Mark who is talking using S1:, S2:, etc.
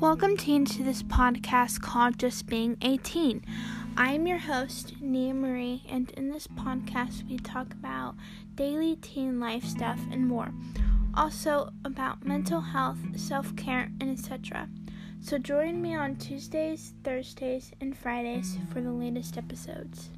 S1: Welcome, teens, to this podcast called Just Being 18. I am your host, Nia Marie, and in this podcast, we talk about daily teen life stuff and more. Also, about mental health, self care, and etc. So, join me on Tuesdays, Thursdays, and Fridays for the latest episodes.